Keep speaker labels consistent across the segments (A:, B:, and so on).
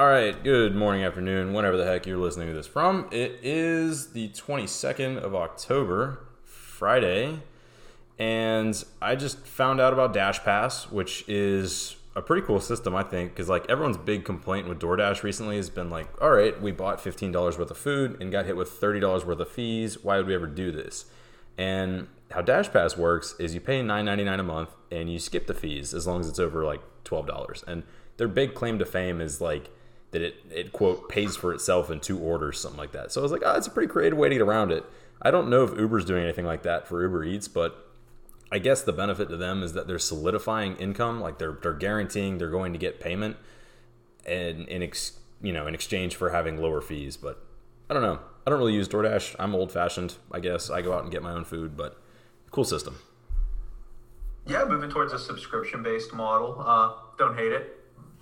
A: All right, good morning, afternoon, whenever the heck you're listening to this from. It is the 22nd of October, Friday, and I just found out about DashPass, which is a pretty cool system, I think, because like everyone's big complaint with DoorDash recently has been like, all right, we bought $15 worth of food and got hit with $30 worth of fees. Why would we ever do this? And how DashPass works is you pay $9.99 a month and you skip the fees as long as it's over like $12. And their big claim to fame is like that it, it quote pays for itself in two orders, something like that. So I was like, oh, it's a pretty creative way to get around it. I don't know if Uber's doing anything like that for Uber Eats, but I guess the benefit to them is that they're solidifying income, like they're they're guaranteeing they're going to get payment, and in ex, you know in exchange for having lower fees. But I don't know. I don't really use DoorDash. I'm old fashioned. I guess I go out and get my own food, but cool system.
B: Yeah, moving towards a subscription based model. Uh, don't hate it.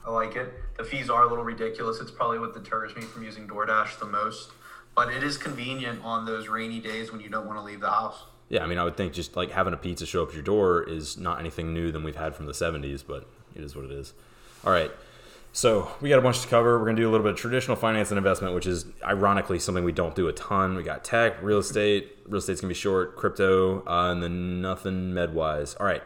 B: I like it. The fees are a little ridiculous. It's probably what deters me from using DoorDash the most, but it is convenient on those rainy days when you don't want to leave the house.
A: Yeah, I mean, I would think just like having a pizza show up at your door is not anything new than we've had from the 70s, but it is what it is. All right. So we got a bunch to cover. We're going to do a little bit of traditional finance and investment, which is ironically something we don't do a ton. We got tech, real estate. Real estate's going to be short, crypto, uh, and then nothing med wise. All right.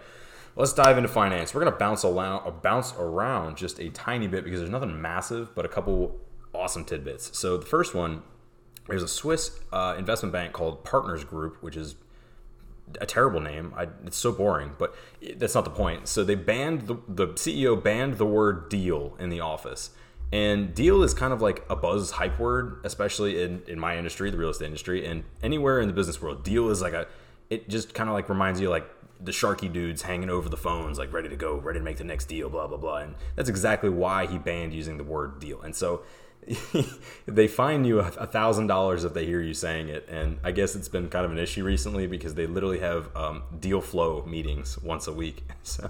A: Let's dive into finance. We're to bounce around, uh, bounce around just a tiny bit because there's nothing massive, but a couple awesome tidbits. So the first one, there's a Swiss uh, investment bank called Partners Group, which is a terrible name. I, it's so boring, but that's not the point. So they banned the, the CEO banned the word deal in the office. And deal is kind of like a buzz hype word, especially in, in my industry, the real estate industry, and anywhere in the business world. Deal is like a, it just kind of like reminds you like the Sharky dudes hanging over the phones, like ready to go, ready to make the next deal, blah, blah, blah. And that's exactly why he banned using the word deal. And so they fine you a thousand dollars if they hear you saying it, and I guess it's been kind of an issue recently because they literally have um, deal flow meetings once a week. So,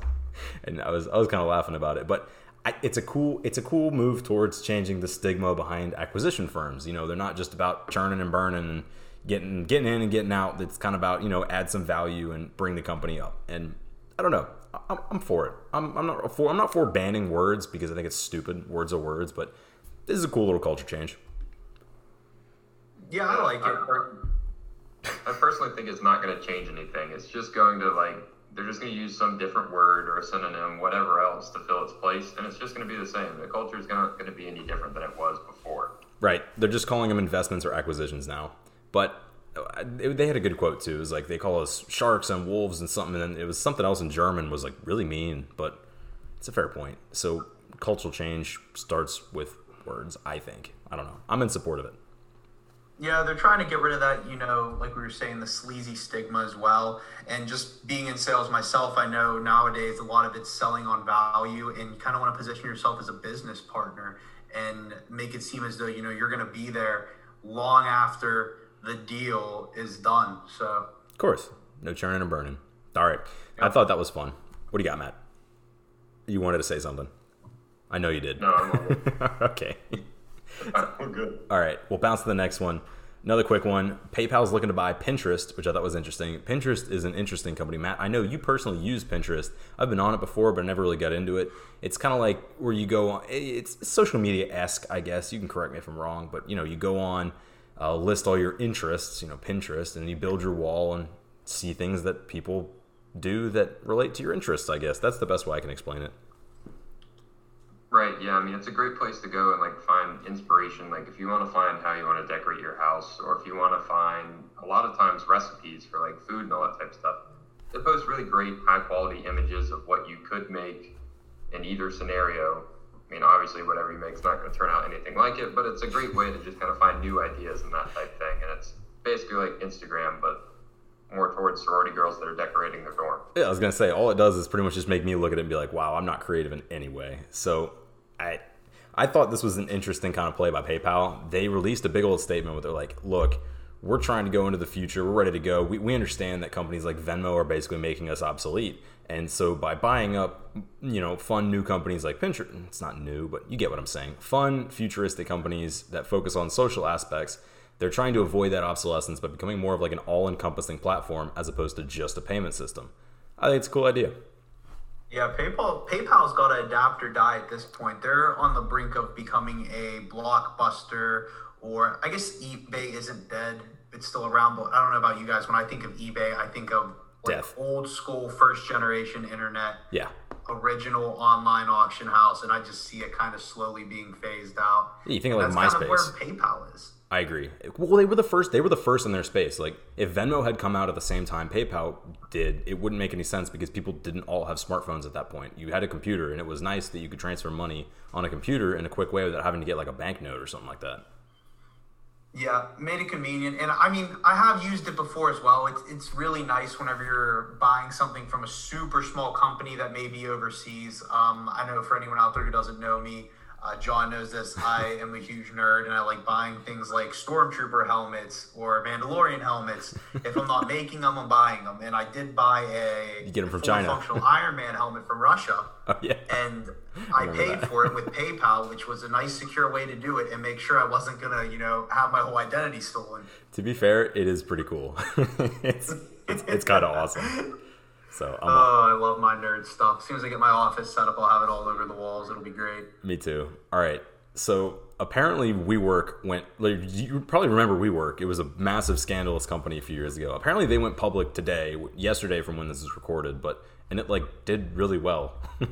A: and I was I was kind of laughing about it, but I, it's a cool it's a cool move towards changing the stigma behind acquisition firms. You know, they're not just about churning and burning and getting getting in and getting out. That's kind of about you know add some value and bring the company up. And I don't know. I'm, I'm for it. I'm, I'm not for I'm not for banning words because I think it's stupid. Words are words, but this is a cool little culture change.
B: Yeah, I like it. I,
C: I personally think it's not going to change anything. It's just going to like they're just going to use some different word or a synonym, whatever else, to fill its place, and it's just going to be the same. The culture is not going to be any different than it was before.
A: Right. They're just calling them investments or acquisitions now. But uh, they had a good quote too. It was like they call us sharks and wolves and something, and it was something else in German was like really mean, but it's a fair point. So cultural change starts with words, I think. I don't know. I'm in support of it.
B: Yeah, they're trying to get rid of that, you know, like we were saying, the sleazy stigma as well. And just being in sales myself, I know nowadays a lot of it's selling on value and you kind of want to position yourself as a business partner and make it seem as though, you know, you're going to be there long after the deal is done. So,
A: of course, no churning and burning. All right. I thought that was fun. What do you got, Matt? You wanted to say something. I know you did.
C: No, I'm
A: okay.
C: I'm good.
A: All right, we'll bounce to the next one. Another quick one. PayPal's looking to buy Pinterest, which I thought was interesting. Pinterest is an interesting company. Matt, I know you personally use Pinterest. I've been on it before, but I never really got into it. It's kind of like where you go on, it's social media esque, I guess. You can correct me if I'm wrong, but you know, you go on, uh, list all your interests, you know, Pinterest, and you build your wall and see things that people do that relate to your interests, I guess. That's the best way I can explain it.
C: Right. Yeah. I mean, it's a great place to go and like find inspiration. Like if you want to find how you want to decorate your house, or if you want to find a lot of times recipes for like food and all that type of stuff, they post really great high quality images of what you could make in either scenario. I mean, obviously, whatever you make is not going to turn out anything like it, but it's a great way to just kind of find new ideas and that type thing. And it's basically like Instagram, but more towards sorority girls that are decorating their dorm.
A: Yeah, I was gonna say all it does is pretty much just make me look at it and be like, wow, I'm not creative in any way. So I I thought this was an interesting kind of play by PayPal. They released a big old statement where they're like, look, we're trying to go into the future. We're ready to go. We, we understand that companies like Venmo are basically making us obsolete. And so by buying up, you know, fun new companies like Pinterest, it's not new, but you get what I'm saying. Fun, futuristic companies that focus on social aspects, they're trying to avoid that obsolescence by becoming more of like an all-encompassing platform as opposed to just a payment system. I think it's a cool idea.
B: Yeah, PayPal PayPal's got to adapt or die at this point. They're on the brink of becoming a blockbuster, or I guess eBay isn't dead; it's still around. But I don't know about you guys. When I think of eBay, I think of like
A: Death.
B: old school, first generation internet,
A: Yeah.
B: original online auction house, and I just see it kind of slowly being phased out.
A: Yeah, you think of, like,
B: That's kind of where
A: MySpace.
B: PayPal is.
A: I agree. Well, they were the first. They were the first in their space. Like if Venmo had come out at the same time PayPal did, it wouldn't make any sense because people didn't all have smartphones at that point. You had a computer, and it was nice that you could transfer money on a computer in a quick way without having to get like a banknote or something like that.
B: Yeah, made it convenient, and I mean, I have used it before as well. It's it's really nice whenever you're buying something from a super small company that may be overseas. Um, I know for anyone out there who doesn't know me, uh, John knows this. I am a huge nerd, and I like buying things like Stormtrooper helmets or Mandalorian helmets. If I'm not making them, I'm buying them. And I did buy a
A: You get 'em from China.
B: functional Iron Man helmet from Russia
A: Oh, yeah.
B: and I
A: remember
B: paid
A: that.
B: for it with PayPal, which was a nice, secure way to do it and make sure I wasn't gonna, you know, have my whole identity stolen.
A: To be fair, it is pretty cool. it's it's, it's kind of awesome. So I'm,
B: Oh, I love my nerd stuff. As soon as I get my office set up, I'll have it all over the walls. It'll be great.
A: Me too. All right. So apparently, WeWork went. Like, you probably remember WeWork. It was a massive scandalous company a few years ago. Apparently, they went public today, yesterday, from when this is recorded. But and it like did really well.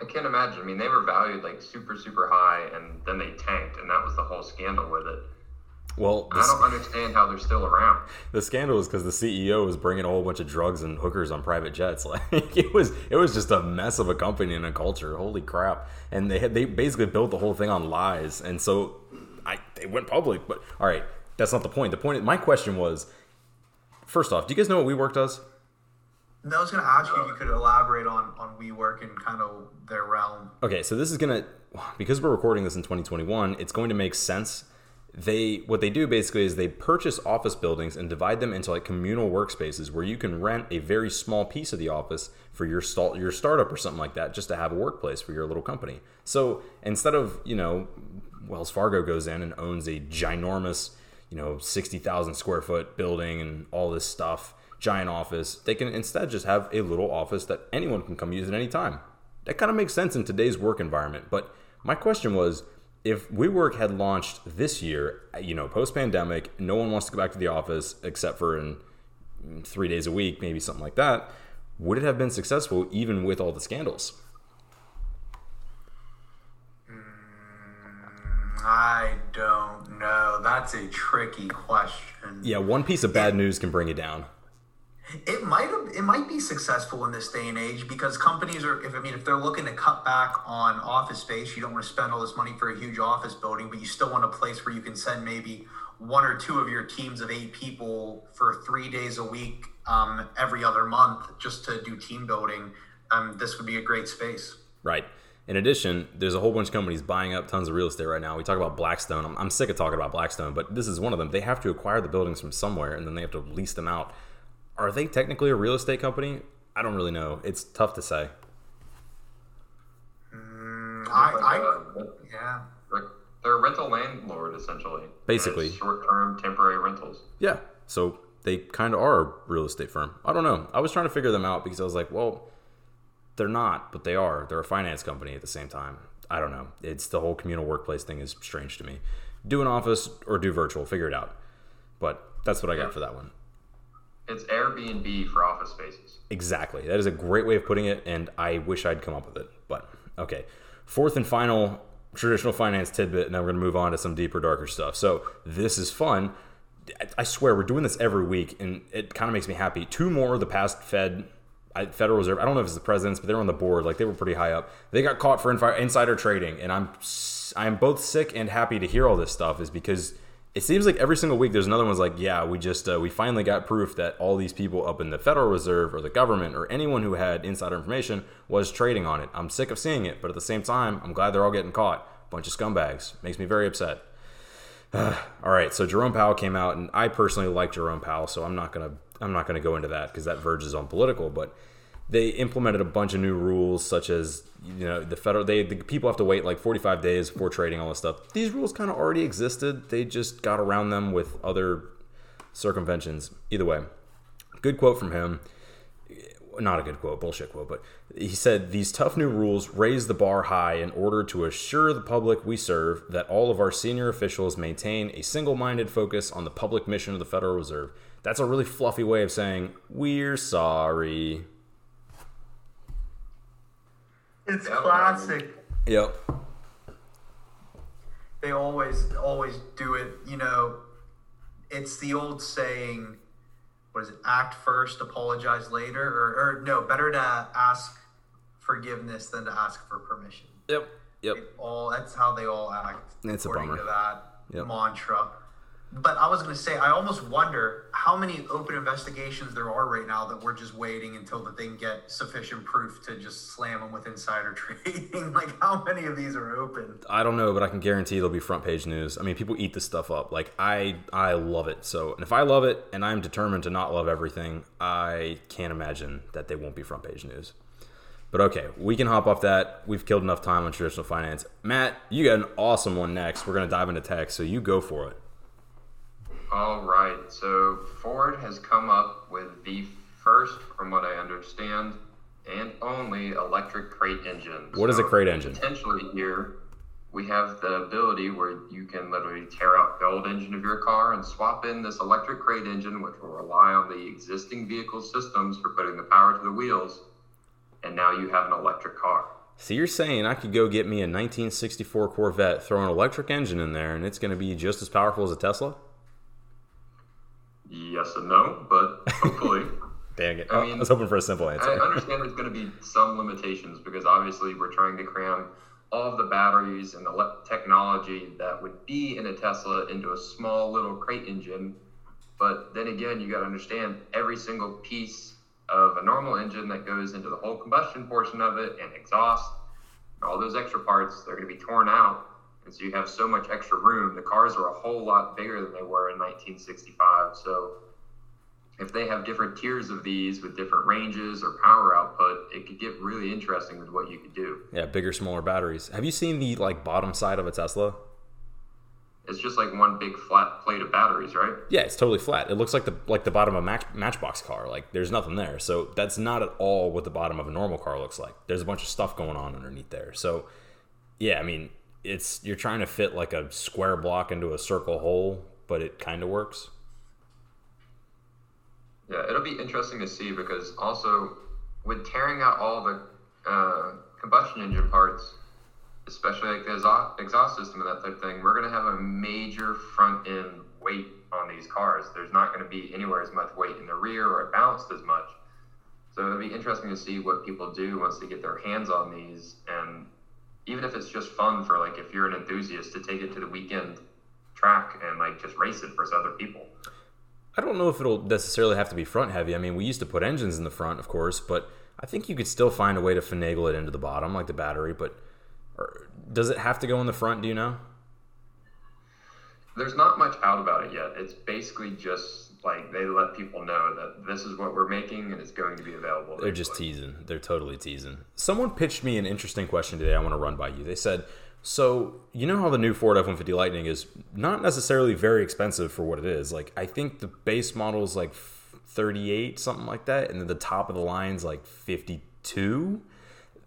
C: I can't imagine. I mean, they were valued like super, super high, and then they tanked, and that was the whole scandal with it.
A: Well,
C: I don't understand how they're still around.
A: the scandal is because the CEO was bringing a whole bunch of drugs and hookers on private jets. Like it was, it was just a mess of a company and a culture. Holy crap! And they had they basically built the whole thing on lies. And so, I they went public. But all right, that's not the point. The point. My question was, first off, do you guys know what WeWork does?
B: And I was gonna ask you if you could elaborate on on WeWork and kind of their realm.
A: Okay, so this is gonna because we're recording this in 2021, it's going to make sense. They what they do basically is they purchase office buildings and divide them into like communal workspaces where you can rent a very small piece of the office for your start your startup or something like that, just to have a workplace for your little company. So instead of you know Wells Fargo goes in and owns a ginormous you know 60,000 square foot building and all this stuff, giant office, they can instead just have a little office that anyone can come use at any time that kind of makes sense in today's work environment. But my question was if WeWork had launched this year, you know, post pandemic, no one wants to go back to the office except for in three days a week, maybe something like that, would it have been successful even with all the scandals?
B: Mm, I don't know. That's a tricky question.
A: Yeah, one piece of bad news can bring you down.
B: It might have. It might be successful in this day and age because companies are. If I mean, if they're looking to cut back on office space, you don't want to spend all this money for a huge office building, but you still want a place where you can send maybe one or two of your teams of eight people for three days a week, um, every other month, just to do team building. Um, this would be a great space.
A: Right. In addition, there's a whole bunch of companies buying up tons of real estate right now. We talk about Blackstone. I'm, I'm sick of talking about Blackstone, but this is one of them. They have to acquire the buildings from somewhere and then they have to lease them out. Are they technically a real estate company? I don't really know. It's tough to say.
B: I, I,
C: uh,
B: yeah.
C: they're a rental landlord essentially.
A: Basically.
C: short-term temporary rentals.
A: Yeah. So they kind of are a real estate firm. I don't know. I was trying to figure them out because I was like, well, they're not, but they are. They're a finance company at the same time. I don't know. It's the whole communal workplace thing is strange to me. Do an office or do virtual, figure it out. But that's what I got for that one.
C: It's Airbnb for office spaces.
A: Exactly. That is a great way of putting it, and I wish I'd come up with it. But okay. Fourth and final traditional finance tidbit, and then we're going to move on to some deeper, darker stuff. So this is fun. I- swear we're doing this every week, and it kind of makes me happy. Two more of the past Fed, Federal Reserve. I don't know if it's the presidents, but they were on the board. Like they were pretty high up. They got caught for insider trading, and I'm I'm both sick and happy to hear all this stuff. Is because it seems like every single week there's another one's like, yeah, we just uh, we finally got proof that all these people up in the Federal Reserve or the government or anyone who had insider information was trading on it. I'm sick of seeing it, but at the same time, I'm glad they're all getting caught. Bunch of scumbags makes me very upset. all right, so Jerome Powell came out, and I personally like Jerome Powell, so I'm not gonna I'm not gonna go into that because that verges on political. But they implemented a bunch of new rules, such as you know the federal they the people have to wait like 45 days before trading all this stuff. These rules kind of already existed. They just got around them with other circumventions. Either way, good quote from him. not a good quote, bullshit quote, but he said these tough new rules raise the bar high in order to assure the public we serve that all of our senior officials maintain a single minded focus on the public mission of the Federal Reserve. That's a really fluffy way of saying, we're sorry.
B: It's classic.
A: Yep.
B: They always always do it. You know, it's the old saying. What is it? Act first, apologize later, or, or no? Better to ask forgiveness than to ask for permission.
A: Yep. Yep.
B: All that's how they all act.
A: It's a bummer.
B: to that
A: Yep.
B: mantra. But I was going to say, I almost wonder how many open investigations there are right now that we're just waiting until that they can get sufficient proof to just slam them with insider trading. like, how many of these are open?
A: I don't know, but I can guarantee it'll be front page news. I mean, people eat this stuff up. Like I, I love it. So, and if I love it, and I'm determined to not love everything, I can't imagine that they won't be front page news. But okay, we can hop off that. We've killed enough time on traditional finance. Matt, you got an awesome one next. We're gonna dive into tech, so you go for it.
C: All right. So Ford has come up with the first, from what I understand, and only electric crate engine.
A: What is a crate engine?
C: Potentially here, we have the ability where you can literally tear out the old engine of your car and swap in this electric crate engine, which will rely on the existing vehicle systems for putting the power to the wheels. And now you have an electric car.
A: So you're saying I could go get me a 1964 Corvette, throw an electric engine in there, and it's gonna be just as powerful as a Tesla?
C: Yes and no, but hopefully.
A: Dang it!
C: I mean,
A: I was hoping for a simple answer.
C: I understand there's going to be some limitations because obviously we're trying to cram all of the batteries and the le- technology that would be in a Tesla into a small little crate engine. But then again, you got to understand every single piece of a normal engine that goes into the whole combustion portion of it and exhaust, all those extra parts, they're going to be torn out. And so you have so much extra room. The cars are a whole lot bigger than they were in 1965. So if they have different tiers of these with different ranges or power output, it could get really interesting with what you could do.
A: Yeah, bigger, smaller batteries. Have you seen the like bottom side of a Tesla?
C: It's just like one big flat plate of batteries, right?
A: Yeah, it's totally flat. It looks like the like the bottom of a match, Matchbox car. Like there's nothing there. So that's not at all what the bottom of a normal car looks like. There's a bunch of stuff going on underneath there. So yeah, I mean, it's you're trying to fit like a square block into a circle hole, but it kind of works.
C: Yeah, it'll be interesting to see because also with tearing out all the uh, combustion engine parts, especially like the exhaust, exhaust system and that type of thing, we're going to have a major front end weight on these cars. There's not going to be anywhere as much weight in the rear or balanced as much. So it'll be interesting to see what people do once they get their hands on these, and even if it's just fun for like if you're an enthusiast to take it to the weekend track and like just race it for other people.
A: I don't know if it'll necessarily have to be front heavy. I mean, we used to put engines in the front, of course, but I think you could still find a way to finagle it into the bottom, like the battery. But or, does it have to go in the front? Do you know?
C: There's not much out about it yet. It's basically just like they let people know that this is what we're making and it's going to be available.
A: They're just teasing. They're totally teasing. Someone pitched me an interesting question today. I want to run by you. They said, "So you know how the new Ford F-150 Lightning is not necessarily very expensive for what it is. Like I think the base model is like 38, something like that, and then the top of the line's like 52.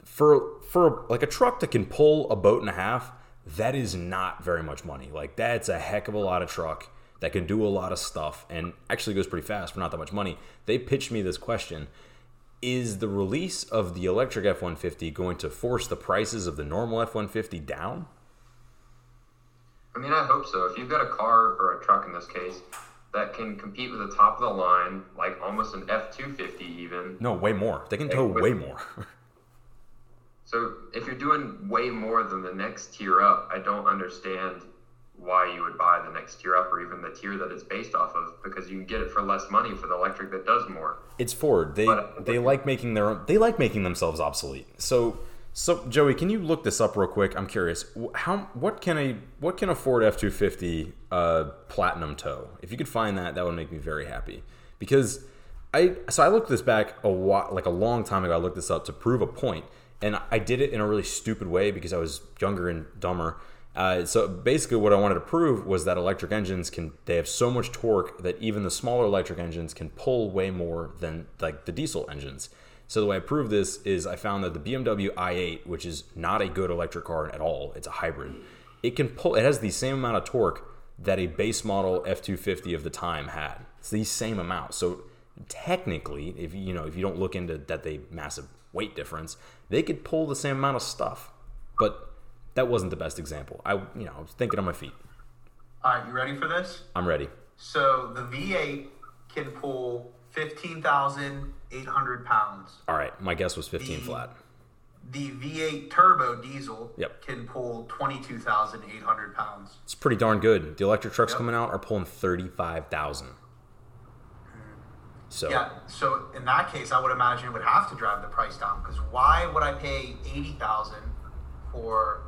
A: For for like a truck that can pull a boat and a half, that is not very much money. Like that's a heck of a lot of truck." That can do a lot of stuff and actually goes pretty fast for not that much money. They pitched me this question is the release of the electric F 150 going to force the prices of the normal F 150 down?
C: I mean, I hope so. If you've got a car or a truck in this case that can compete with the top of the line, like almost an F two fifty even.
A: No, way more. They can tow way more.
C: So if you're doing way more than the next tier up, I don't understand why you would buy the next tier up or even the tier that it's based off of because you can get it for less money for the electric that does more.
A: it's Ford. They
C: But-
A: they like making their own, they like making themselves obsolete. So so Joey, can you look this up real quick? I'm curious. How what can a what can a Ford F 250 uh, Platinum tow? If you could find that, that would make me very happy. Because I so I looked this back a while, like a long time ago. I looked this up to prove a point, and I did it in a really stupid way because I was younger and dumber. Uh, so basically, what I wanted to prove was that electric engines can they have so much torque that even the smaller electric engines can pull way more than like the diesel engines. So the way I proved this is I found that the BMW i8, which is not a good electric car at all, it's a hybrid. It can pull. It has the same amount of torque that a base model F250 of the time had. It's the same amount. So technically, if you know if you don't look into that they massive weight difference, they could pull the same amount of stuff. But that wasn't the best example. I you know I was thinking on my feet.
B: All right, you ready for this?
A: I'm ready.
B: So the V8 can pull 15,800 pounds.
A: All right, my guess was 15
B: The-
A: flat.
B: The V8 turbo diesel
A: Yep.
B: can pull 22,800 pounds.
A: It's pretty darn good. The electric trucks
B: Yep.
A: coming out are pulling 35,000. So
B: Yeah, so in that case, I would imagine it would have to drive the price down because why would I pay 80,000 for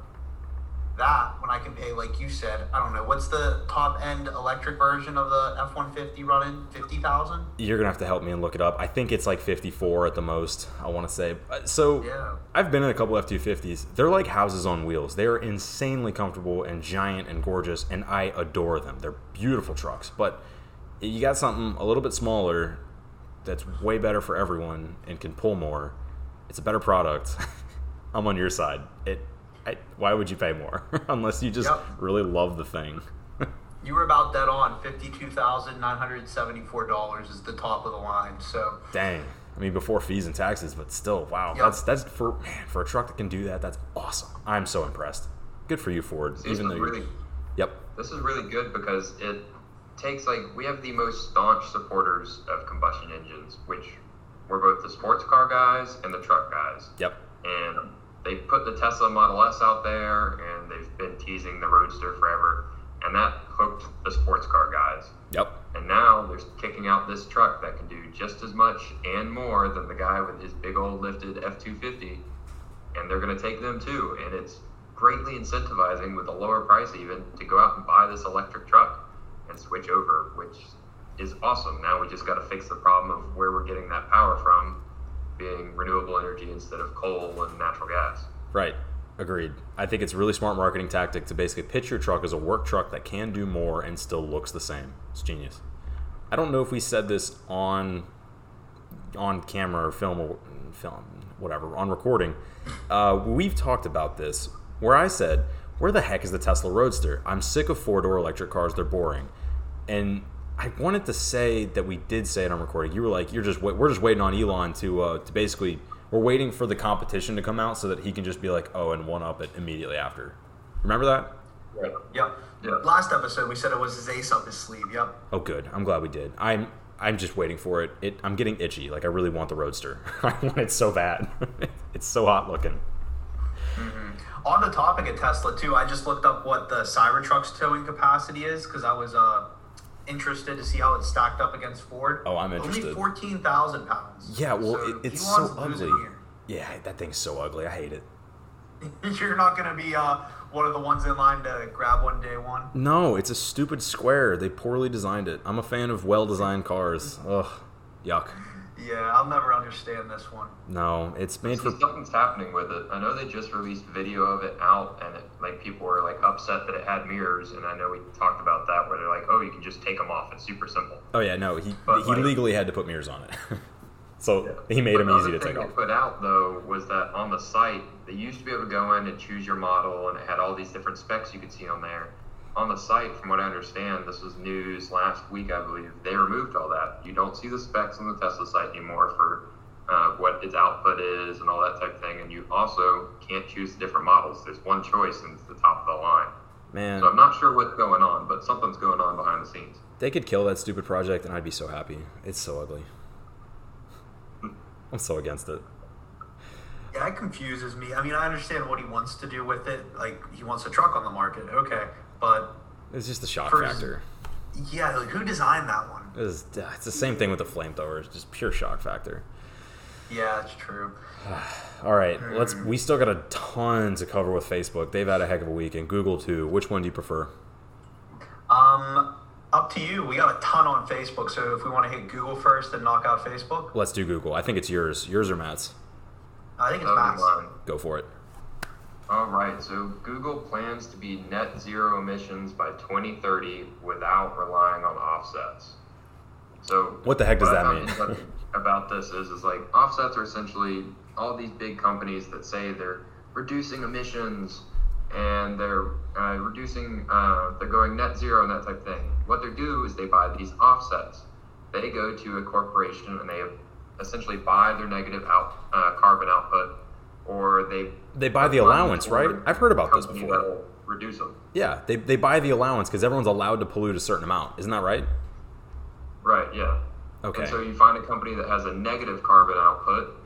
B: that when I can pay, like you said, I don't know, what's the top end electric version of the F 150 running? 50,000?
A: you're gonna have to help me and look it up. I think it's like 54 at the most. I want to say. Uh, So
B: Yeah.
A: I've been in a couple F250s. They're like houses on wheels. They are insanely comfortable and giant and gorgeous, and I adore them. They're beautiful trucks. But you got something a little bit smaller that's way better for everyone and can pull more. It's a better product. I'm on your side. It. I, why would you pay more unless you just
B: Yep.
A: really love the thing?
B: You were about dead on. $52,974 is the top of the line. So,
A: Dang. I mean, before fees and taxes, but still, wow.
B: Yep.
A: That's that's for man for a truck that can do that. That's awesome. I'm so impressed. Good for you, Ford.
C: This
A: Even
C: is
A: though, you're-
C: really
A: yep,
C: this is really good because it takes like we have the most staunch supporters of combustion engines, which we're both the sports car guys and the truck guys.
A: yep,
C: And they put the Tesla Model S out there, and they've been teasing the Roadster forever, and that hooked the sports car guys.
A: yep.
C: And now they're kicking out this truck that can do just as much and more than the guy with his big old lifted F 250. And they're going to take them too. And it's greatly incentivizing with a lower price, even to go out and buy this electric truck and switch over, which is awesome. Now we just got to fix the problem of where we're getting that power from being renewable energy instead of coal and natural gas.
A: Right. Agreed. I think it's a really smart marketing tactic to basically pitch your truck as a work truck that can do more and still looks the same. It's genius. I don't know if we said this on on camera or film or film whatever on recording. Uh, we've talked about this where I said, "Where the heck is the Tesla Roadster? I'm sick of four door electric cars. They're boring." And I wanted to say that we did say it on recording. You were like, "You're just we're just waiting on Elon to uh, to basically we're waiting for the competition to come out so that he can just be like, oh, and one up it immediately after." Remember that?
C: Right.
B: yep.
C: Yeah.
B: Last episode, we said it was his ace up his sleeve. Yep.
A: Oh, good. I'm glad we did. I'm I'm just waiting for it. It I'm getting itchy. Like I really want the Roadster. I want it so bad. it's so hot looking.
B: On the topic of Tesla too, I just looked up what the Cybertruck's towing capacity is because I was uh, interested to see how it stacked up against Ford.
A: Oh, I'm interested.
B: Only fourteen thousand pounds.
A: Yeah, well,
B: So
A: it, it's so ugly. Yeah, that thing's so ugly. I hate it.
B: You're not gonna be uh, one of the ones in line to grab one day one.
A: No, it's a stupid square. They poorly designed it. I'm a fan of well-designed cars. Ugh, yuck.
B: Yeah, I'll never understand this one.
A: No, it's made for
C: See, something's happening with it. I know they just released video of it out, and it, like people were like upset that it had mirrors. And I know we talked about that, where they're like, "Oh, you can just take them off. It's super simple."
A: Oh yeah, no, he
C: But,
A: he
C: like-
A: legally had to put mirrors on it. so he made
C: But
A: them easy
C: other
A: to take off.
C: Put out though was that on the site they used to be able to go in and choose your model, and it had all these different specs you could see on there. On the site, from what I understand, this was news last week, I believe. They removed all that. You don't see the specs on the Tesla site anymore for uh, what its output is and all that type of thing. And you also can't choose the different models. There's one choice, and it's the top of the line.
A: Man,
C: So I'm not sure what's going on, but something's going on behind the scenes.
A: they could kill that stupid project, and I'd be so happy. It's so ugly. I'm so against it.
B: Yeah, it confuses me. I mean, I understand what he wants to do with it. Like, he wants a truck on the market. Okay, but
A: It's just the shock
B: First-
A: factor.
B: yeah, like who designed that one?
A: It's, it's the same thing with the flamethrower. It's just pure shock factor.
B: Yeah, it's true.
A: All right, let's. We still got a ton to cover with Facebook. They've had a heck of a week, and Google too. Which one do you prefer?
B: Um, up to you. We got a ton on Facebook, so if we want to hit Google first and knock out Facebook,
A: Let's do Google. I think it's yours. Yours or Matt's?
B: I think it's Matt's.
A: Go for it.
C: All right, so Google plans to be net zero emissions by 2030 without relying on offsets. So
A: what the heck does that mean?
C: about this is is like offsets are essentially all these big companies that say they're reducing emissions and they're uh, reducing uh, they're going net zero and that type of thing. What they do is they buy these offsets. They go to a corporation and they essentially buy their negative out uh, carbon output, or they
A: They buy the allowance, right? I've heard about this before.
C: Reduce them.
A: Yeah, they, they buy the allowance because everyone's allowed to pollute a certain amount. Isn't that right?
C: Right. Yeah.
A: Okay.
C: And so you find a company that has a negative carbon output,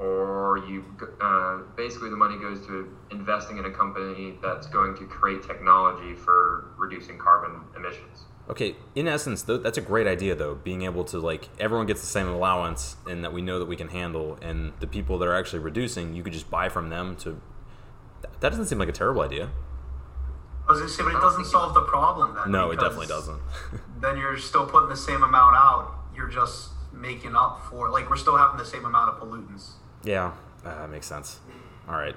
C: or you uh, basically the money goes to investing in a company that's going to create technology for reducing carbon emissions.
A: Okay, in essence, though, that's a great idea, though. Being able to like everyone gets the same allowance, and that we know that we can handle, and the people that are actually reducing, you could just buy from them. To that doesn't seem like a terrible idea.
B: I was gonna say, but it doesn't solve the problem then.
A: No, it definitely doesn't.
B: then you're still putting the same amount out. You're just making up for like we're still having the same amount of pollutants.
A: yeah, uh, that makes sense. All right,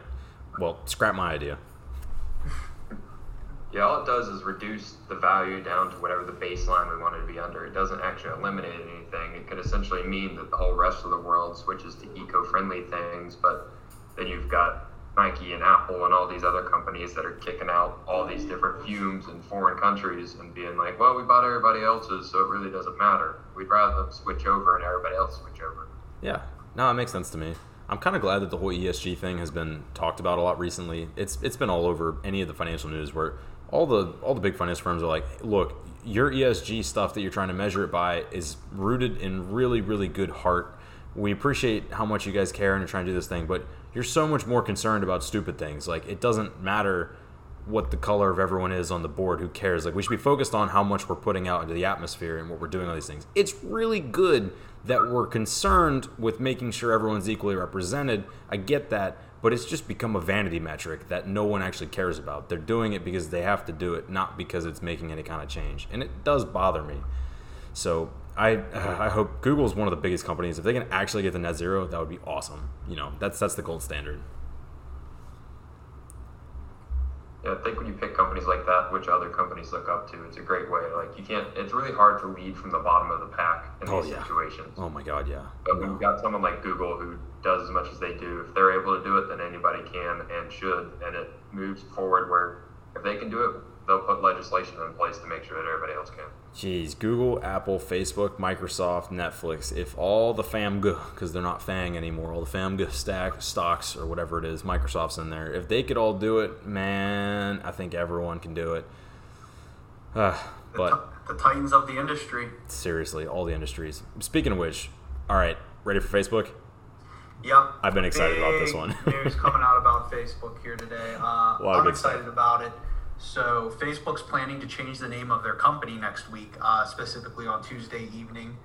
A: well, scrap my idea.
C: Yeah, all it does is reduce the value down to whatever the baseline we want it to be under. It doesn't actually eliminate anything. It could essentially mean that the whole rest of the world switches to eco-friendly things, but then you've got Nike and Apple and all these other companies that are kicking out all these different fumes in foreign countries and being like, well, we bought everybody else's, so it really doesn't matter. We'd rather them switch over and everybody else switch over.
A: Yeah, no, it makes sense to me. I'm kind of glad that the whole ESG thing has been talked about a lot recently. It's it's been all over any of the financial news where all the all the big finance firms are like, look, your ESG stuff that you're trying to measure it by is rooted in really really good heart. We appreciate how much you guys care and are trying to do this thing, but you're so much more concerned about stupid things. Like it doesn't matter what the color of everyone is on the board. Who cares? Like we should be focused on how much we're putting out into the atmosphere and what we're doing all these things. It's really good that we're concerned with making sure everyone's equally represented. I get that, but it's just become a vanity metric that no one actually cares about. They're doing it because they have to do it, not because it's making any kind of change. And it does bother me. So I uh, I hope Google is one of the biggest companies. If they can actually get to net zero, that would be awesome. You know, that's that's the gold standard.
C: Yeah, I think when you pick companies like that, which other companies look up to, it's a great way. Like you can't. It's really hard to lead from the bottom of the pack in
A: Oh,
C: these
A: yeah.
C: situations.
A: Oh my God, yeah.
C: But when you've got someone like Google who does as much as they do, if they're able to do it, then anybody can and should, and it moves forward where if they can do it, they'll put legislation in place to make sure that everybody else can.
A: Jeez, Google, Apple, Facebook, Microsoft, Netflix. If all the FAMG, because they're not FANG anymore, all the FAMG stack stocks or whatever it is, Microsoft's in there. If they could all do it, man, I think everyone can do it. Uh,
B: The,
A: but
B: the titans of the industry.
A: seriously, all the industries. Speaking of which, all right, ready for Facebook?
B: Yep.
A: I've been excited about this one.
B: news coming out about Facebook here today. Uh, I'm excited about it. So Facebook's planning to change the name of their company next week, uh, specifically on Tuesday evening.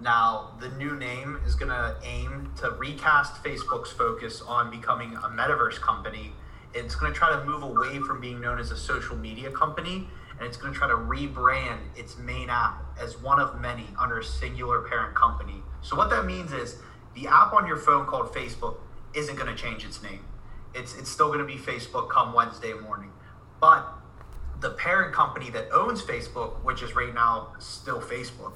B: Now, the new name is going to aim to recast Facebook's focus on becoming a metaverse company. It's going to try to move away from being known as a social media company, and it's going to try to rebrand its main app as one of many under a singular parent company. So, what that means is the app on your phone called Facebook isn't going to change its name. It's, it's still going to be Facebook come Wednesday morning. But the parent company that owns Facebook, which is right now still Facebook,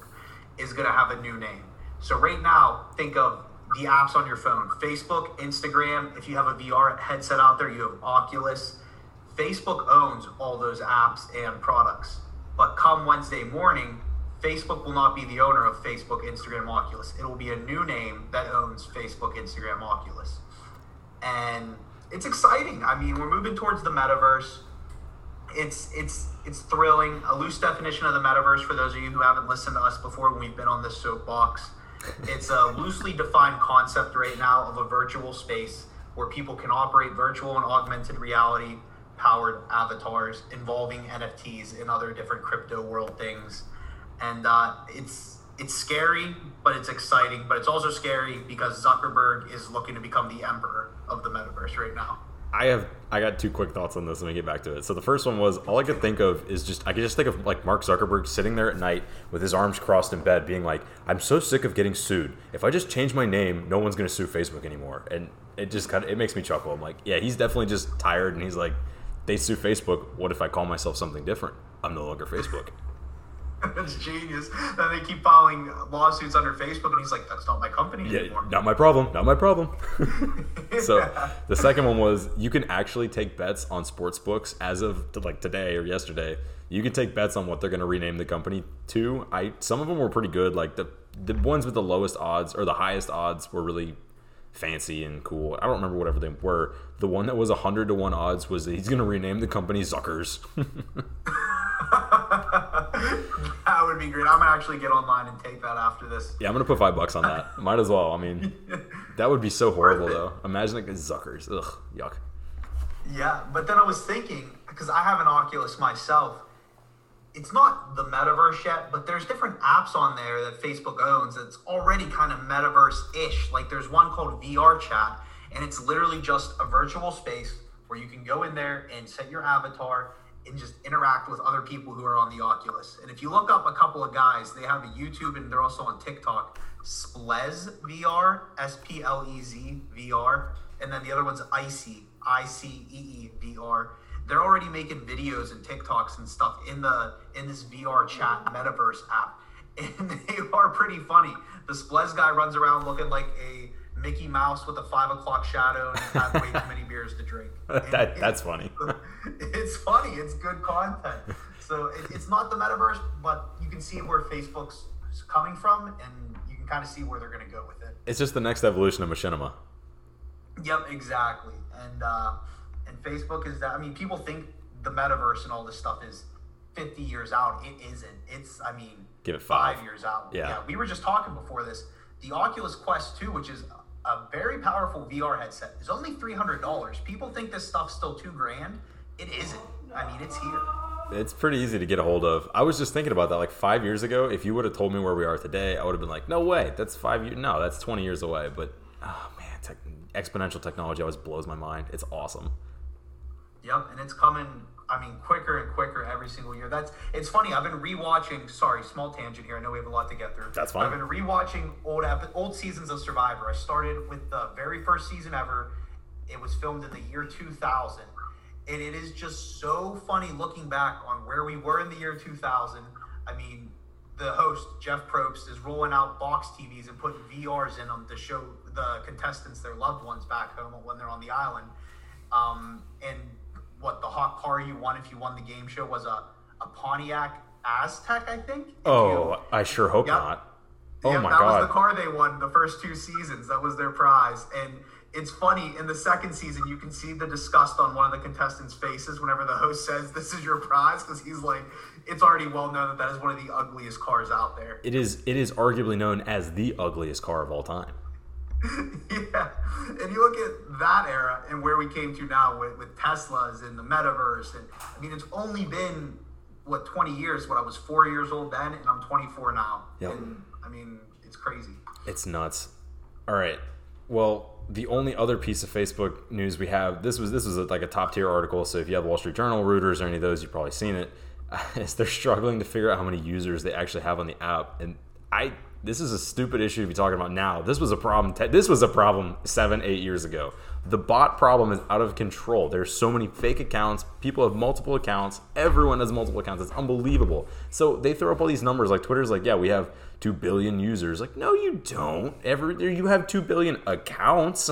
B: is going to have a new name. So right now, think of the apps on your phone: Facebook, Instagram. If you have a VR headset out there, you have Oculus. Facebook owns all those apps and products. But come Wednesday morning, Facebook will not be the owner of Facebook, Instagram, Oculus. It will be a new name that owns Facebook, Instagram, Oculus. And it's exciting. I mean, we're moving towards the metaverse it's it's it's thrilling. A loose definition of the metaverse for those of you who haven't listened to us before when we've been on this soapbox. It's a loosely defined concept right now of a virtual space where people can operate virtual and augmented reality powered avatars involving NFTs and other different crypto world things. And uh, it's it's scary, but it's exciting. But it's also scary because Zuckerberg is looking to become the emperor of the metaverse right now.
A: I have I got two quick thoughts on this. Let me get back to it. So the first one was all I could think of is just I could just think of like Mark Zuckerberg sitting there at night with his arms crossed in bed, being like, "I'm so sick of getting sued. If I just change my name, no one's gonna sue Facebook anymore." And it just kind of it makes me chuckle. I'm like, yeah, he's definitely just tired, and he's like, they sue Facebook. What if I call myself something different? I'm no longer Facebook.
B: That's genius. Then they keep filing lawsuits under Facebook, and he's like, "That's not my company
A: Yeah,
B: anymore."
A: not my problem. Not my problem. so
B: Yeah.
A: the second one was you can actually take bets on sports books as of to like today or yesterday. You can take bets on what they're going to rename the company to. I some of them were pretty good. Like the the ones with the lowest odds or the highest odds were really fancy and cool. I don't remember whatever they were. The one that was hundred to one odds was that he's going to rename the company Zuckers.
B: that would be great. I'm gonna actually get online and take that after this.
A: yeah, I'm going to put five bucks on that. Might as well. I mean, that would be so horrible though. Imagine like Zuckers. Ugh, yuck.
B: Yeah, but then I was thinking because I have an Oculus myself. It's not the metaverse yet, but there's different apps on there that Facebook owns that's already kind of metaverse-ish. Like there's one called VR Chat, and it's literally just a virtual space where you can go in there and set your avatar and just interact with other people who are on the Oculus. And if you look up a couple of guys, they have a YouTube and they're also on TikTok. Splez VR, S P L E Z VR, and then the other one's Icy, I C E E VR. They're already making videos and TikToks and stuff in the in this VR chat metaverse app, and they are pretty funny. The Splez guy runs around looking like a Mickey Mouse with a five o'clock shadow and had way too many beers to drink.
A: That
B: it-
A: that's funny.
B: it's funny. It's good content. So it, it's not the metaverse, but you can see where Facebook's coming from, and you can kind of see where they're going to go with it.
A: It's just the next evolution of machinima.
B: Yep, exactly. And uh, and Facebook is that. I mean, people think the metaverse and all this stuff is 50 years out. It isn't. It's. I mean,
A: Give it five.
B: years out.
A: Yeah.
B: We were just talking before this. The Oculus Quest 2, which is a very powerful VR headset, is only $300. People think this stuff's still two grand. It isn't. I mean, it's here.
A: It's pretty easy to get a hold of. I was just thinking about that. Like five years ago, if you would have told me where we are today, I would have been like, "No way, that's five years. No, that's twenty years away." But oh man, tech, exponential technology always blows my mind. It's awesome.
B: Yep, and it's coming. I mean, quicker and quicker every single year. That's it's funny. I've been rewatching. Sorry, small tangent here. I know we have a lot to get through.
A: That's fine.
B: I've been rewatching old old seasons of Survivor. I started with the very first season ever. It was filmed in the year 2000, and it is just so funny looking back on where we were in the year 2000. I mean, the host Jeff Probst is rolling out box TVs and putting VRs in them to show the contestants their loved ones back home when they're on the island. Um, and what the hot car you won if you won the game show was a, a Pontiac Aztek, I think.
A: Oh,
B: you-
A: I sure hope
B: Yep.
A: not. Oh
B: Yep,
A: my
B: that was the car they won the first two seasons. That was their prize. And it's funny in the second season, you can see the disgust on one of the contestants' faces whenever the host says, "This is your prize," because he's like, it's already well known that that is one of the ugliest cars out there.
A: It is. It is arguably known as the ugliest car of all time.
B: yeah, and you look at that era and where we came to now with, with Teslas and the metaverse, and I mean, it's only been what 20 years. When I was four years old then, and I'm 24 now.
A: Yep.
B: And I mean, it's crazy.
A: It's nuts. All right. Well, the only other piece of Facebook news we have this was this was like a top tier article. So if you have Wall Street Journal, Reuters, or any of those, you've probably seen it. Is they're struggling to figure out how many users they actually have on the app, and I this is a stupid issue to be talking about now. This was a problem. Te- this was a problem seven, eight years ago. The bot problem is out of control. There's so many fake accounts. People have multiple accounts. Everyone has multiple accounts. It's unbelievable. So they throw up all these numbers. Like Twitter's like, yeah, we have two billion users. Like, no, you don't. Every you have two billion accounts.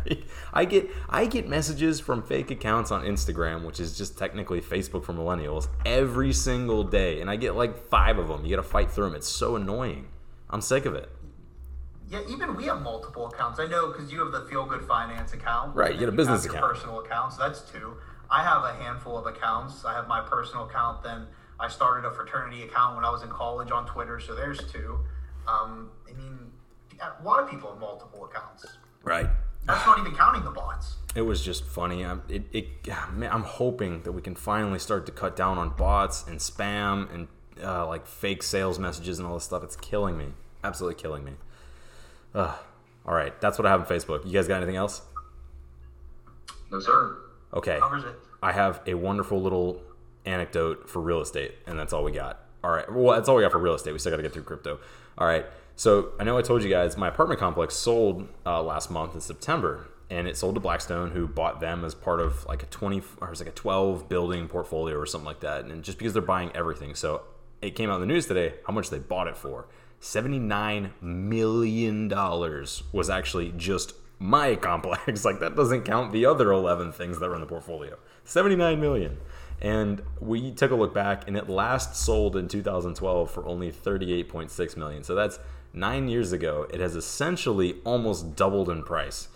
A: I get I get messages from fake accounts on Instagram, which is just technically Facebook for millennials, every single day, and I get like five of them. You got to fight through them. It's so annoying. I'm sick of it.
B: Yeah, even we have multiple accounts. I know because you have the Feel Good Finance account.
A: Right, you get a business
B: have
A: account.
B: Personal account, so that's two. I have a handful of accounts. I have my personal account. Then I started a fraternity account when I was in college on Twitter, so there's two. Um, I mean, a lot of people have multiple accounts.
A: Right.
B: That's not even counting the bots.
A: It was just funny. I'm, it, it, man, I'm hoping that we can finally start to cut down on bots and spam and uh, like fake sales messages and all this stuff. It's killing me. Absolutely killing me. Ugh. All right, that's what I have on Facebook. You guys got anything else?
C: No, sir.
A: Okay. I have a wonderful little anecdote for real estate, and that's all we got. All right. Well, that's all we got for real estate. We still got to get through crypto. All right. So I know I told you guys my apartment complex sold uh, last month in September, and it sold to Blackstone, who bought them as part of like a twenty or it was like a twelve building portfolio or something like that. And just because they're buying everything, so it came out in the news today how much they bought it for. $79 million was actually just my complex. like that doesn't count the other 11 things that were in the portfolio. 79 million. And we took a look back and it last sold in 2012 for only 38.6 million. So that's 9 years ago. It has essentially almost doubled in price.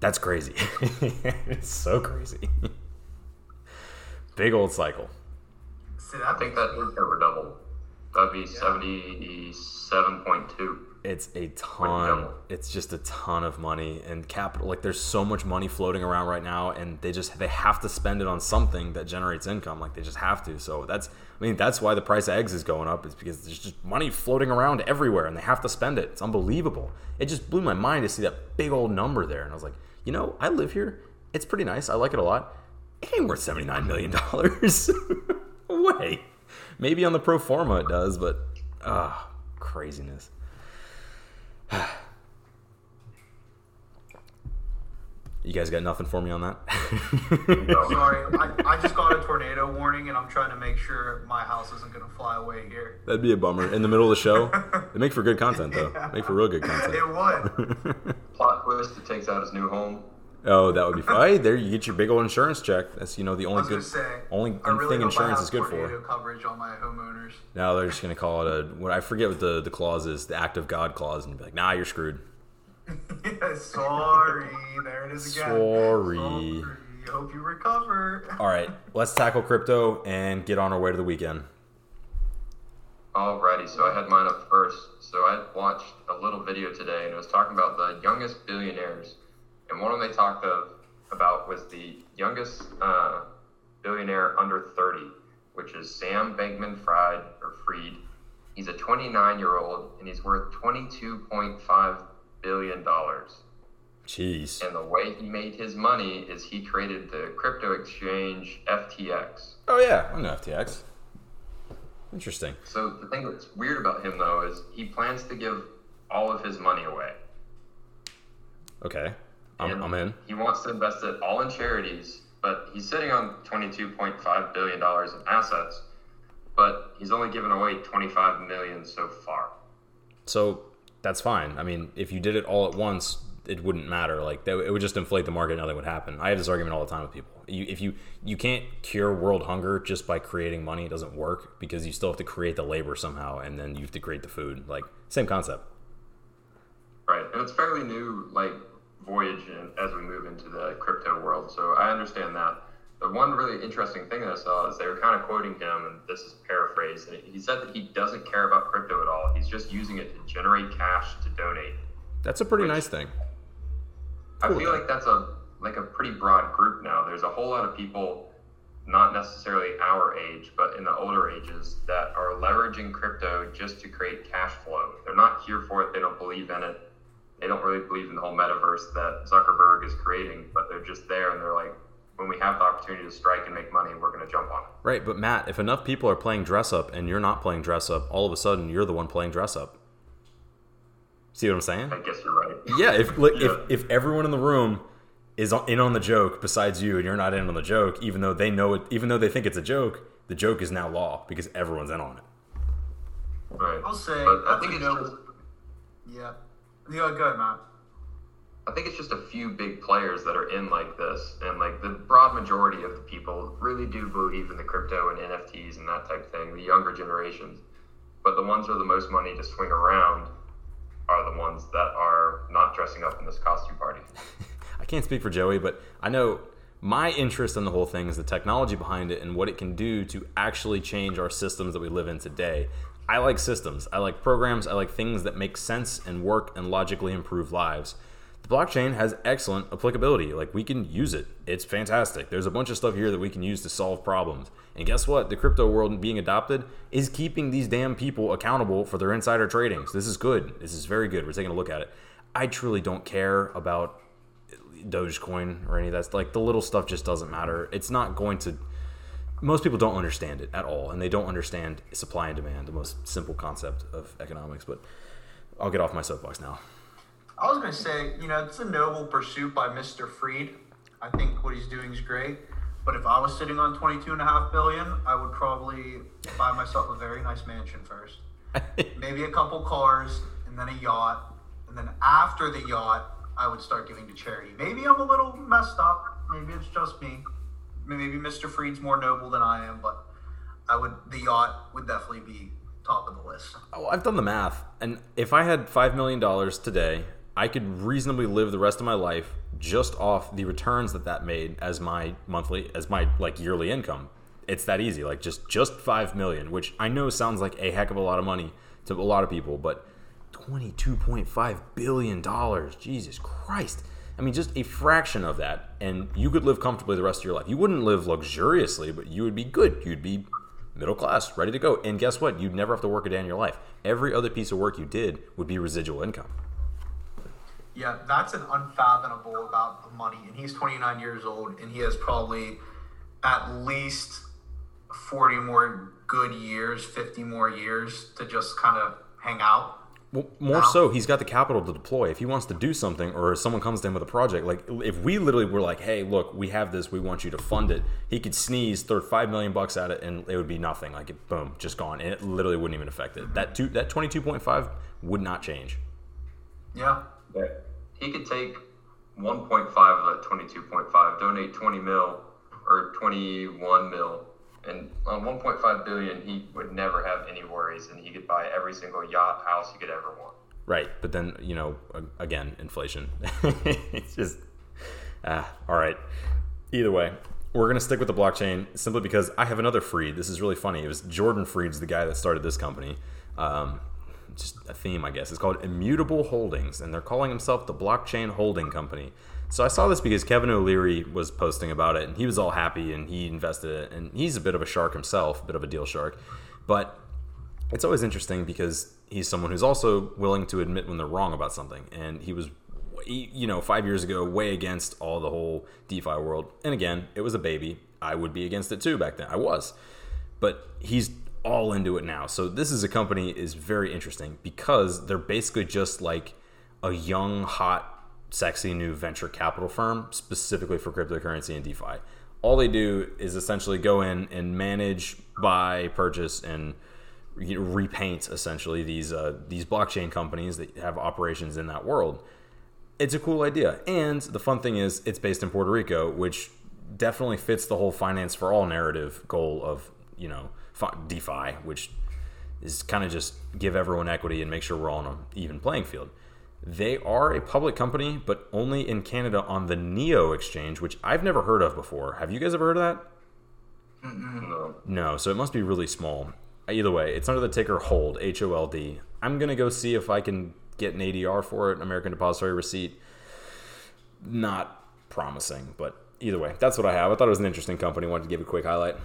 A: That's crazy. it's so crazy. Big old cycle.
B: See,
C: I think
B: makes
C: that is over double. That'd be seventy-seven point two.
A: It's a ton. It's just a ton of money and capital. Like there's so much money floating around right now, and they just they have to spend it on something that generates income. Like they just have to. So that's I mean that's why the price of eggs is going up. Is because there's just money floating around everywhere, and they have to spend it. It's unbelievable. It just blew my mind to see that big old number there, and I was like, you know, I live here. It's pretty nice. I like it a lot. It ain't worth seventy nine million dollars. Way. Maybe on the pro forma it does, but ah, craziness. You guys got nothing for me on that?
B: Sorry, I, I just got a tornado warning, and I'm trying to make sure my house isn't going to fly away here.
A: That'd be a bummer. In the middle of the show, they make for good content though. Make for real good content.
B: It would.
C: Plot twist: It takes out his new home.
A: Oh, that would be fine. Hey, there you get your big old insurance check. That's you know the only good
B: say,
A: only
B: really
A: thing insurance is good for.
B: coverage on my homeowners.
A: Now they're just gonna call it a what I forget what the the clause is, the act of God clause, and be like, nah, you're screwed.
B: Sorry, there it is again.
A: Sorry.
B: Sorry. Hope you recover.
A: All right, let's tackle crypto and get on our way to the weekend.
C: Alrighty, so I had mine up first. So I watched a little video today, and it was talking about the youngest billionaires, and one of them they talked of, about was the youngest uh, billionaire under 30, which is Sam Bankman-Fried or Freed. He's a 29-year-old, and he's worth 22.5 billion dollars.
A: Jeez.
C: And the way he made his money is he created the crypto exchange FTX.
A: Oh yeah, I know FTX. Interesting.
C: So the thing that's weird about him though is he plans to give all of his money away.
A: Okay, I'm, I'm in.
C: He wants to invest it all in charities, but he's sitting on $22.5 billion in assets, but he's only given away 25 million so far.
A: So that's fine. I mean, if you did it all at once, it wouldn't matter. Like it would just inflate the market. Nothing would happen. I have this argument all the time with people. You, if you you can't cure world hunger just by creating money, it doesn't work because you still have to create the labor somehow, and then you have to create the food. Like same concept.
C: Right. And it's fairly new, like, voyage in, as we move into the crypto world. So I understand that. The one really interesting thing that I saw is they were kind of quoting him, and this is paraphrased. And he said that he doesn't care about crypto at all. He's just using it to generate cash to donate.
A: That's a pretty nice thing.
C: I
A: Cool.
C: feel like that's a like a pretty broad group now. There's a whole lot of people, not necessarily our age, but in the older ages, that are leveraging crypto just to create cash flow. They're not here for it. They don't believe in it. They don't really believe in the whole metaverse that Zuckerberg is creating, but they're just there and they're like, when we have the opportunity to strike and make money, we're going to jump on it.
A: Right, but Matt, if enough people are playing dress up and you're not playing dress up, all of a sudden you're the one playing dress up. See what I'm saying?
C: I guess you're right.
A: Yeah, if like
C: Yeah.
A: if if everyone in the room is in on the joke besides you and you're not in on the joke, even though they know it, even though they think it's a joke, the joke is now law because everyone's in on it.
C: Right.
B: I'll say
C: But I think
B: a
C: it's
B: no.
C: just
B: Yeah. Yeah, go ahead, Matt.
C: I think it's just a few big players that are in like this, and like the broad majority of the people really do believe in the crypto and NFTs and that type of thing. The younger generations, but the ones with the most money to swing around are the ones that are not dressing up in this costume party.
A: I can't speak for Joey, but I know my interest in the whole thing is the technology behind it and what it can do to actually change our systems that we live in today. I like systems. I like programs. I like things that make sense and work and logically improve lives. The blockchain has excellent applicability. Like we can use it. It's fantastic. There's a bunch of stuff here that we can use to solve problems. And guess what? The crypto world being adopted is keeping these damn people accountable for their insider tradings. This is good. This is very good. We're taking a look at it. I truly don't care about Dogecoin or any of that. Like the little stuff just doesn't matter. It's not going to. Most people don't understand it at all, and they don't understand supply and demand, the most simple concept of economics. But I'll get off my soapbox now.
B: I was going to say, you know, it's a noble pursuit by Mr. Freed. I think what he's doing is great. But if I was sitting on 22 and a half billion, I would probably buy myself a very nice mansion first. Maybe a couple cars and then a yacht. And then after the yacht, I would start giving to charity. Maybe I'm a little messed up. Maybe it's just me. Maybe Mr. Freed's more noble than I am, but I would the yacht would definitely be top of the list.
A: Oh, I've done the math, and if I had five million dollars today, I could reasonably live the rest of my life just off the returns that that made as my monthly, as my like yearly income. It's that easy, like just just five million, which I know sounds like a heck of a lot of money to a lot of people, but twenty-two point five billion dollars, Jesus Christ! I mean, just a fraction of that, and you could live comfortably the rest of your life. You wouldn't live luxuriously, but you would be good. You'd be middle class, ready to go. And guess what? You'd never have to work a day in your life. Every other piece of work you did would be residual income.
B: Yeah, that's an unfathomable about the money. And he's 29 years old, and he has probably at least 40 more good years, 50 more years to just kind of hang out.
A: Well, more so, he's got the capital to deploy. If he wants to do something, or if someone comes to him with a project, like if we literally were like, "Hey, look, we have this. We want you to fund it," he could sneeze, throw five million bucks at it, and it would be nothing. Like, it, boom, just gone, and it literally wouldn't even affect it. That two, that twenty two point five would not change.
B: Yeah.
C: But he could take 1.5 of that 22.5, donate 20 mil or 21 mil, and on 1.5 billion, he would never have any worries, and he could buy every single yacht, house he could ever want.
A: Right, but then you know, again, inflation. it's just, ah, all right. Either way, we're gonna stick with the blockchain simply because I have another Freed. This is really funny. It was Jordan Freed's the guy that started this company. Um, just a theme, I guess. It's called Immutable Holdings, and they're calling himself the Blockchain Holding Company. So I saw this because Kevin O'Leary was posting about it, and he was all happy, and he invested it, and he's a bit of a shark himself, a bit of a deal shark, but it's always interesting because he's someone who's also willing to admit when they're wrong about something, and he was. You know, five years ago, way against all the whole DeFi world. And again, it was a baby. I would be against it too back then. I was. But he's all into it now. So this is a company is very interesting because they're basically just like a young, hot, sexy new venture capital firm specifically for cryptocurrency and DeFi. All they do is essentially go in and manage, buy, purchase, and repaint essentially these uh, these blockchain companies that have operations in that world. It's a cool idea, and the fun thing is it's based in Puerto Rico, which definitely fits the whole finance for all narrative goal of you know DeFi, which is kind of just give everyone equity and make sure we're all on an even playing field. They are a public company, but only in Canada on the Neo exchange, which I've never heard of before. Have you guys ever heard of that?
C: No.
A: No, so it must be really small. Either way, it's under the ticker HOLD, H O L D. I'm going to go see if I can get an ADR for it, an American Depository Receipt. Not promising, but either way, that's what I have. I thought it was an interesting company. Wanted to give a quick highlight.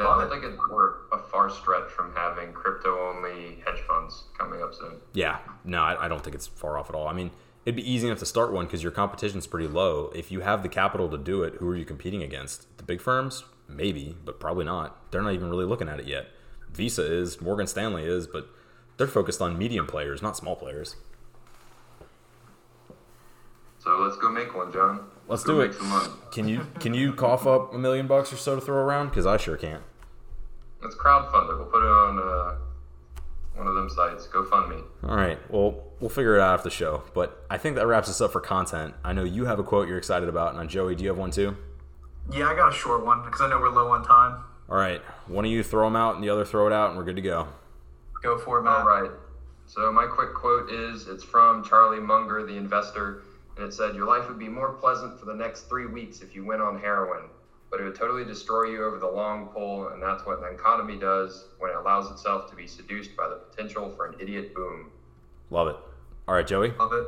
C: Yeah, I don't think it's we're a far stretch from having crypto only hedge funds coming up soon.
A: Yeah, no, I, I don't think it's far off at all. I mean, it'd be easy enough to start one because your competition's pretty low. If you have the capital to do it, who are you competing against? The big firms? Maybe, but probably not. They're not even really looking at it yet. Visa is, Morgan Stanley is, but they're focused on medium players, not small players.
C: So let's go make one, John.
A: Let's
C: go
A: do it. Can you can you cough up a million bucks or so to throw around? Because I sure can't.
C: Let's crowdfund it. We'll put it on uh, one of them sites. GoFundMe.
A: All right. Well, we'll figure it out after the show. But I think that wraps us up for content. I know you have a quote you're excited about, and Joey, do you have one too?
B: Yeah, I got a short one because I know we're low on time.
A: All right. One of you throw them out, and the other throw it out, and we're good to go.
B: Go for it, Matt.
C: All right. So my quick quote is it's from Charlie Munger, the investor, and it said, "Your life would be more pleasant for the next three weeks if you went on heroin, but it would totally destroy you over the long pull, and that's what an economy does when it allows itself to be seduced by the potential for an idiot boom."
A: Love it. All right, Joey.
B: Love it.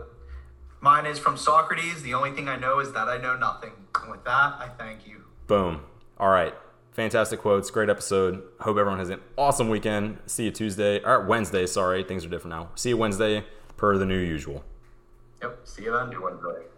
B: Mine is from Socrates. The only thing I know is that I know nothing. And with that, I thank you.
A: Boom. All right. Fantastic quotes. Great episode. Hope everyone has an awesome weekend. See you Tuesday or Wednesday. Sorry, things are different now. See you Wednesday per the new usual.
B: Yep. See you then.
C: Do one, Wednesday.